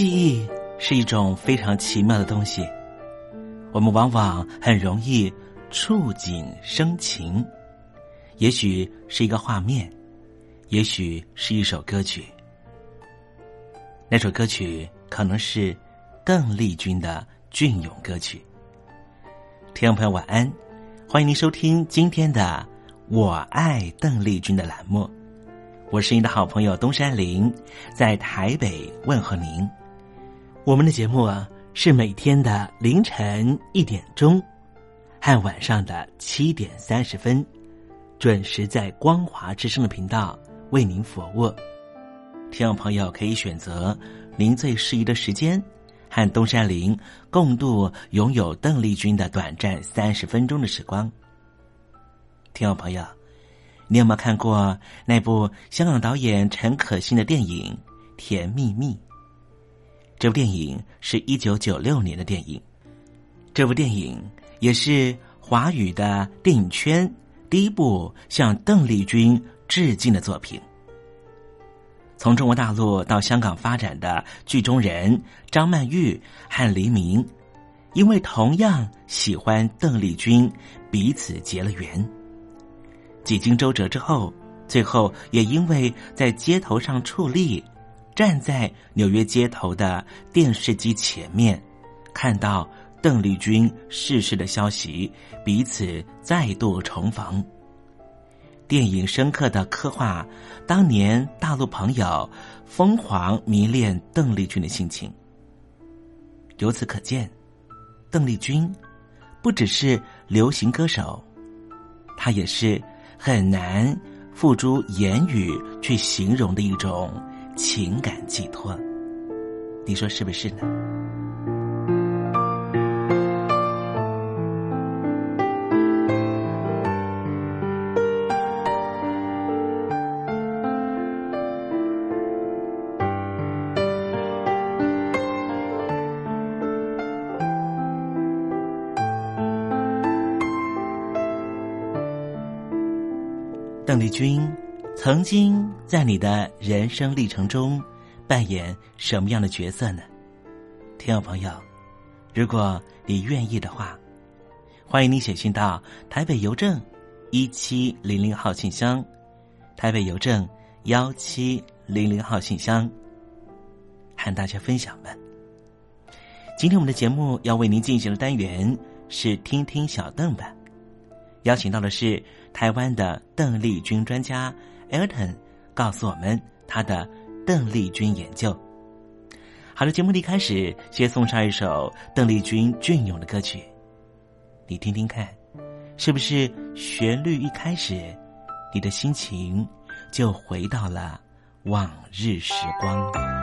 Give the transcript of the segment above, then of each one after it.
记忆是一种非常奇妙的东西，我们往往很容易触景生情，也许是一个画面，也许是一首歌曲。那首歌曲可能是邓丽君的隽永歌曲。听众朋友晚安，欢迎您收听今天的《我爱邓丽君》的栏目，我是您的好朋友东山林，在台北问候您。我们的节目啊，是每天的凌晨一点钟和晚上的七点三十分，准时在光华之声的频道为您服务。听众朋友可以选择您最适宜的时间，和东山林共度拥有邓丽君的短暂三十分钟的时光。听众朋友，你有没有看过那部香港导演陈可辛的电影《甜蜜蜜》？这部电影是一九九六年的电影，这部电影也是华语的电影圈第一部向邓丽君致敬的作品。从中国大陆到香港发展的剧中人张曼玉和黎明，因为同样喜欢邓丽君，彼此结了缘。几经周折之后，最后也因为在街头上矗立。站在纽约街头的电视机前面，看到邓丽君逝世的消息，彼此再度重逢。电影深刻的刻画当年大陆朋友疯狂迷恋邓丽君的心情。由此可见，邓丽君不只是流行歌手，她也是很难付诸言语去形容的一种。情感寄托，你说是不是呢？邓丽君。曾经在你的人生历程中扮演什么样的角色呢？听众朋友，如果你愿意的话，欢迎你写信到台北邮政一七零零号信箱，台北邮政幺七零零号信箱，和大家分享吧。今天我们的节目要为您进行的单元是听听小邓吧，邀请到的是台湾的邓丽君专家。Elton 告诉我们他的邓丽君研究。好了，节目的开始，先送上一首邓丽君隽永的歌曲，你听听看，是不是旋律一开始，你的心情就回到了往日时光？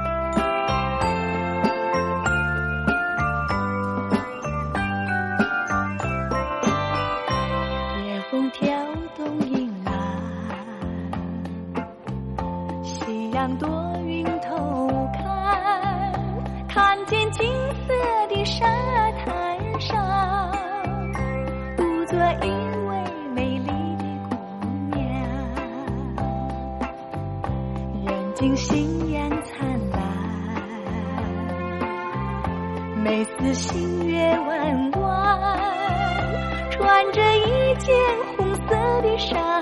眼睛星眼灿烂，每次星月弯弯。穿着一件红色的纱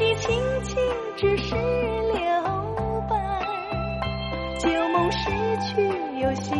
年纪轻轻只是留白，旧梦失去有新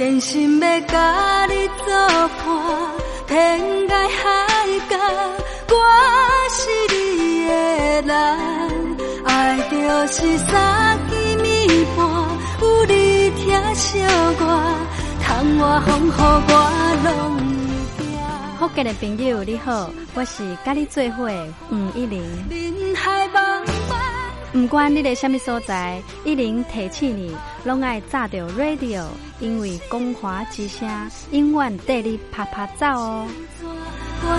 真心要甲你作伴，天涯海角，我是你的人。爱就是三更暝半，有你疼惜我，窗外风雨我拢会惊。福建的朋友你好，我是甲你做伙的黄一玲。不管你在什么所在，一零提起你，拢爱炸着 radio，因为光华之声永远带你啪啪走哦。我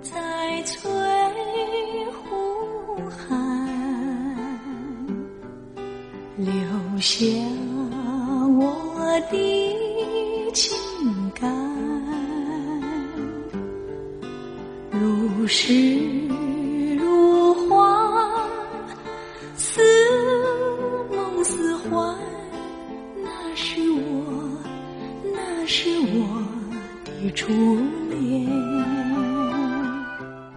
在翠湖畔留下我的情感，如诗如画，似梦似幻，那是我，那是我的。初恋。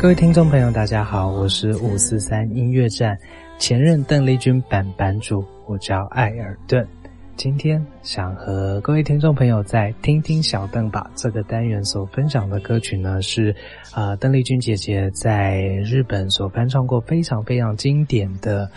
各位听众朋友，大家好，我是五四三音乐站前任邓丽君版版主，我叫艾尔顿。今天想和各位听众朋友在听听小邓吧这个单元所分享的歌曲呢，是呃邓丽君姐姐在日本所翻唱过非常非常经典的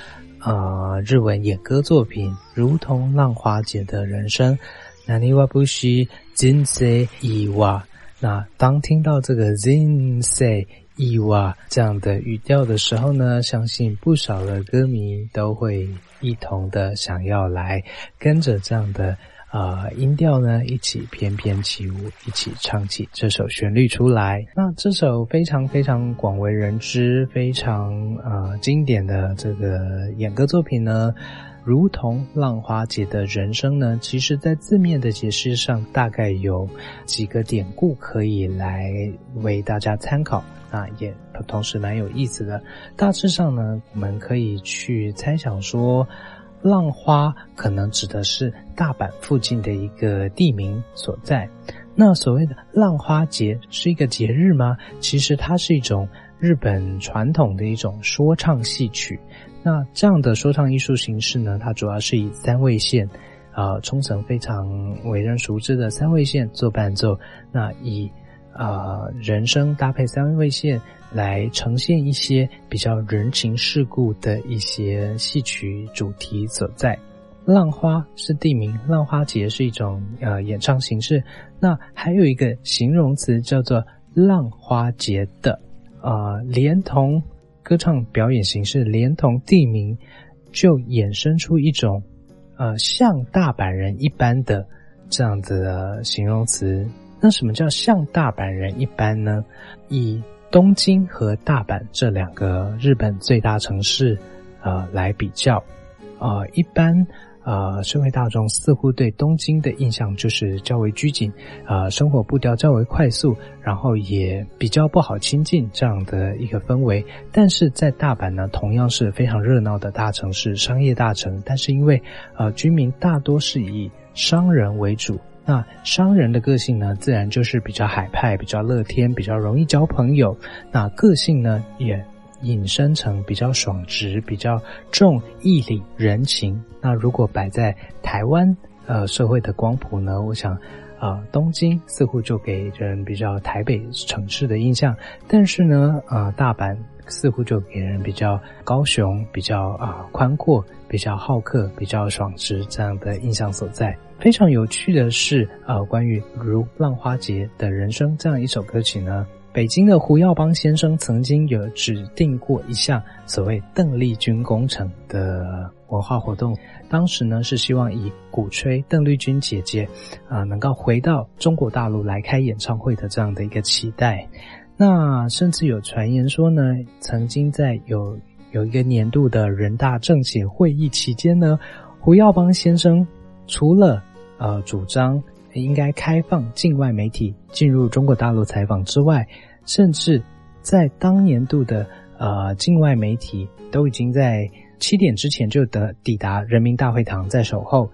呃日文演歌作品《如同浪花姐的人生》。那尼瓦布西金塞伊瓦，那当听到这个金塞伊瓦这样的语调的时候呢，相信不少的歌迷都会一同的想要来跟着这样的呃音调呢，一起翩翩起舞，一起唱起这首旋律出来。那这首非常非常广为人知、非常呃经典的这个演歌作品呢，如同浪花节的人生呢，其实在字面的解释上，大概有几个典故可以来为大家参考。啊，也同时蛮有意思的。大致上呢，我们可以去猜想说，浪花可能指的是大阪附近的一个地名所在。那所谓的浪花节是一个节日吗？其实它是一种日本传统的一种说唱戏曲。那这样的说唱艺术形式呢，它主要是以三味线，啊，冲绳非常为人熟知的三味线做伴奏。那以啊人声搭配三味线来呈现一些比较人情世故的一些戏曲主题所在。浪花是地名，浪花节是一种呃演唱形式。那还有一个形容词叫做浪花节的，呃，连同。歌唱表演形式连同地名，就衍生出一种，呃，像大阪人一般的这样子的形容词。那什么叫像大阪人一般呢？以东京和大阪这两个日本最大城市，呃，来比较，呃，一般。呃，社会大众似乎对东京的印象就是较为拘谨，呃，生活步调较为快速，然后也比较不好亲近这样的一个氛围。但是在大阪呢，同样是非常热闹的大城市，商业大城。但是因为呃，居民大多是以商人为主，那商人的个性呢，自然就是比较海派、比较乐天、比较容易交朋友。那个性呢，也。引申成比较爽直、比较重义理人情。那如果摆在台湾呃社会的光谱呢？我想，啊，东京似乎就给人比较台北城市的印象，但是呢，啊，大阪似乎就给人比较高雄、比较啊宽阔、比较好客、比较爽直这样的印象所在。非常有趣的是，呃，关于如浪花节的人生这样一首歌曲呢。北京的胡耀邦先生曾经有指定过一项所谓“邓丽君工程”的文化活动，当时呢是希望以鼓吹邓丽君姐姐啊能够回到中国大陆来开演唱会的这样的一个期待。那甚至有传言说呢，曾经在有有一个年度的人大政协会议期间呢，胡耀邦先生除了呃主张。应该开放境外媒体进入中国大陆采访之外，甚至在当年度的呃境外媒体都已经在七点之前就得抵达人民大会堂在守候，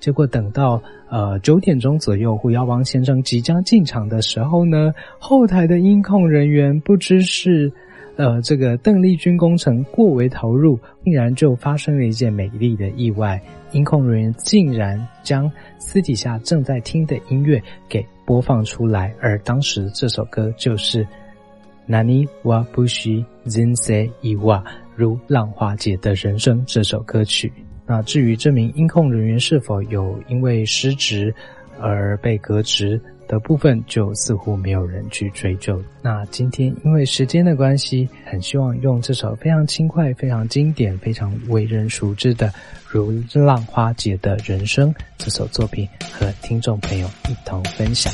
结果等到呃九点钟左右，胡耀邦先生即将进场的时候呢，后台的音控人员不知是呃这个邓丽君工程过为投入，竟然就发生了一件美丽的意外。音控人员竟然将私底下正在听的音乐给播放出来，而当时这首歌就是《Nani wa bushi zinse iwa》如浪花姐的人生这首歌曲。那至于这名音控人员是否有因为失职而被革职？的部分就似乎没有人去追究。那今天因为时间的关系，很希望用这首非常轻快、非常经典、非常为人熟知的《如浪花姐的人生》这首作品和听众朋友一同分享。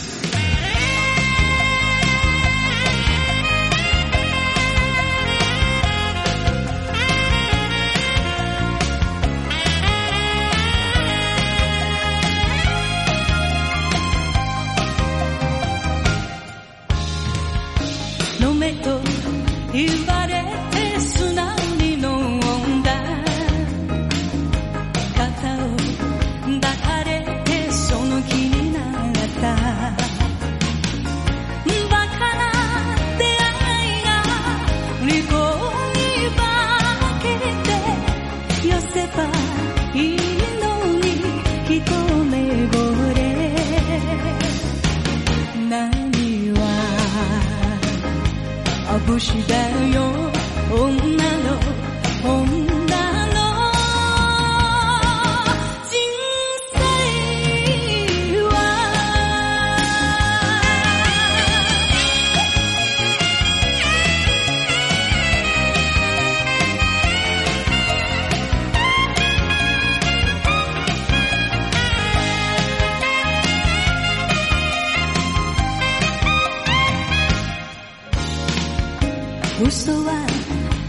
reto y va 时的。嘘は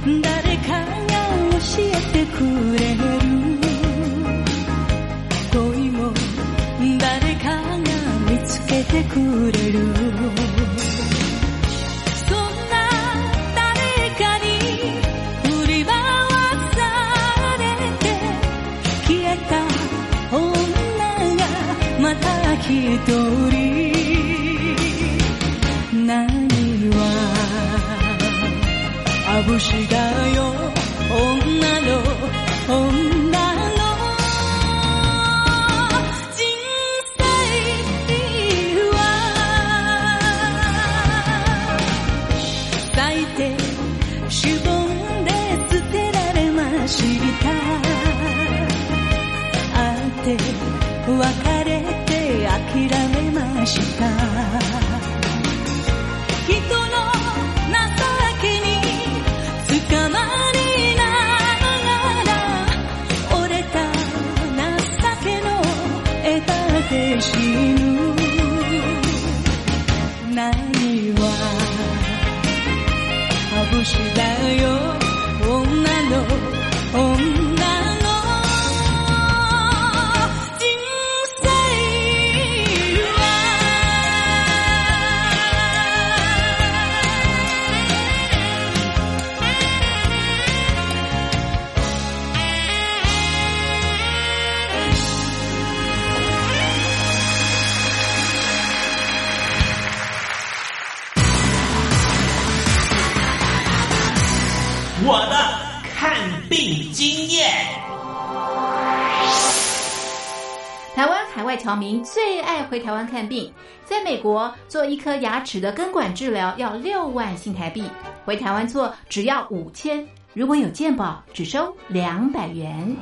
誰かが教えてくれる。恋も誰かが見つけてくれる。別れて諦めました。我的看病经验。台湾海外侨民最爱回台湾看病，在美国做一颗牙齿的根管治疗要六万新台币，回台湾做只要五千，如果有健保只收两百元。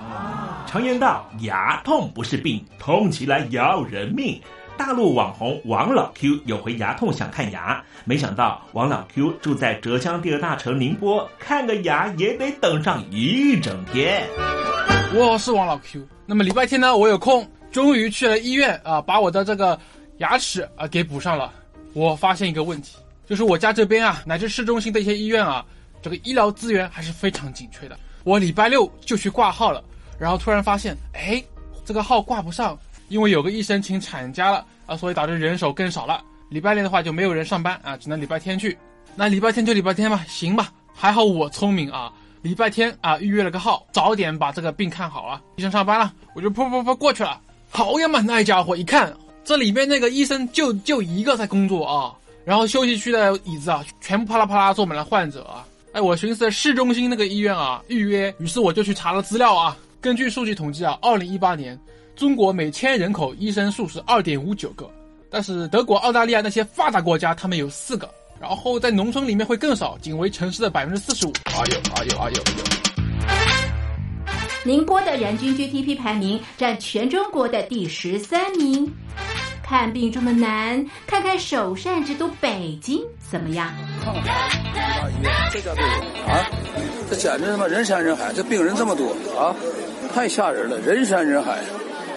常言道，牙痛不是病，痛起来要人命。大陆网红王老 Q 有回牙痛想看牙，没想到王老 Q 住在浙江第二大城宁波，看个牙也得等上一整天。我是王老 Q。那么礼拜天呢，我有空，终于去了医院啊，把我的这个牙齿啊给补上了。我发现一个问题，就是我家这边啊，乃至市中心的一些医院啊，这个医疗资源还是非常紧缺的。我礼拜六就去挂号了，然后突然发现，哎，这个号挂不上，因为有个医生请产假了啊，所以导致人手更少了。礼拜六的话就没有人上班啊，只能礼拜天去。那礼拜天就礼拜天吧，行吧。还好我聪明啊，礼拜天啊预约了个号，早点把这个病看好了。医生上班了，我就噗噗噗过去了。好呀嘛，那家伙一看，这里边那个医生就就一个在工作啊，然后休息区的椅子啊，全部啪啦啪啦坐满了患者啊。哎，我寻思市中心那个医院啊预约，于是我就去查了资料啊。根据数据统计啊，二零一八年中国每千人口医生数是二点五九个，但是德国、澳大利亚那些发达国家他们有四个，然后在农村里面会更少，仅为城市的百分之四十五。哎呦哎呦哎呦！宁波的人均 GDP 排名占全中国的第十三名。看病这么难，看看首善之都北京怎么样？这家病啊，这简直他妈人山人海，这病人这么多啊，太吓人了，人山人海。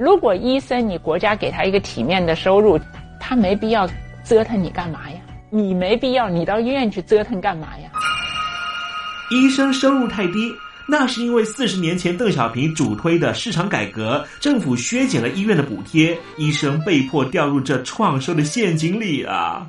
如果医生你国家给他一个体面的收入，他没必要折腾你干嘛呀？你没必要，你到医院去折腾干嘛呀？医生收入太低，那是因为四十年前邓小平主推的市场改革，政府削减了医院的补贴，医生被迫掉入这创收的陷阱里啊。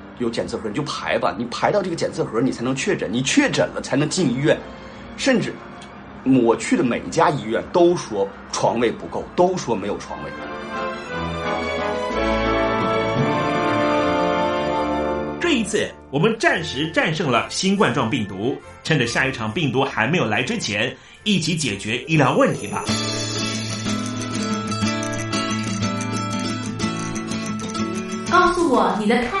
有检测盒你就排吧，你排到这个检测盒你才能确诊，你确诊了才能进医院。甚至我去的每一家医院都说床位不够，都说没有床位。这一次我们暂时战胜了新冠状病毒，趁着下一场病毒还没有来之前，一起解决医疗问题吧。告诉我你的看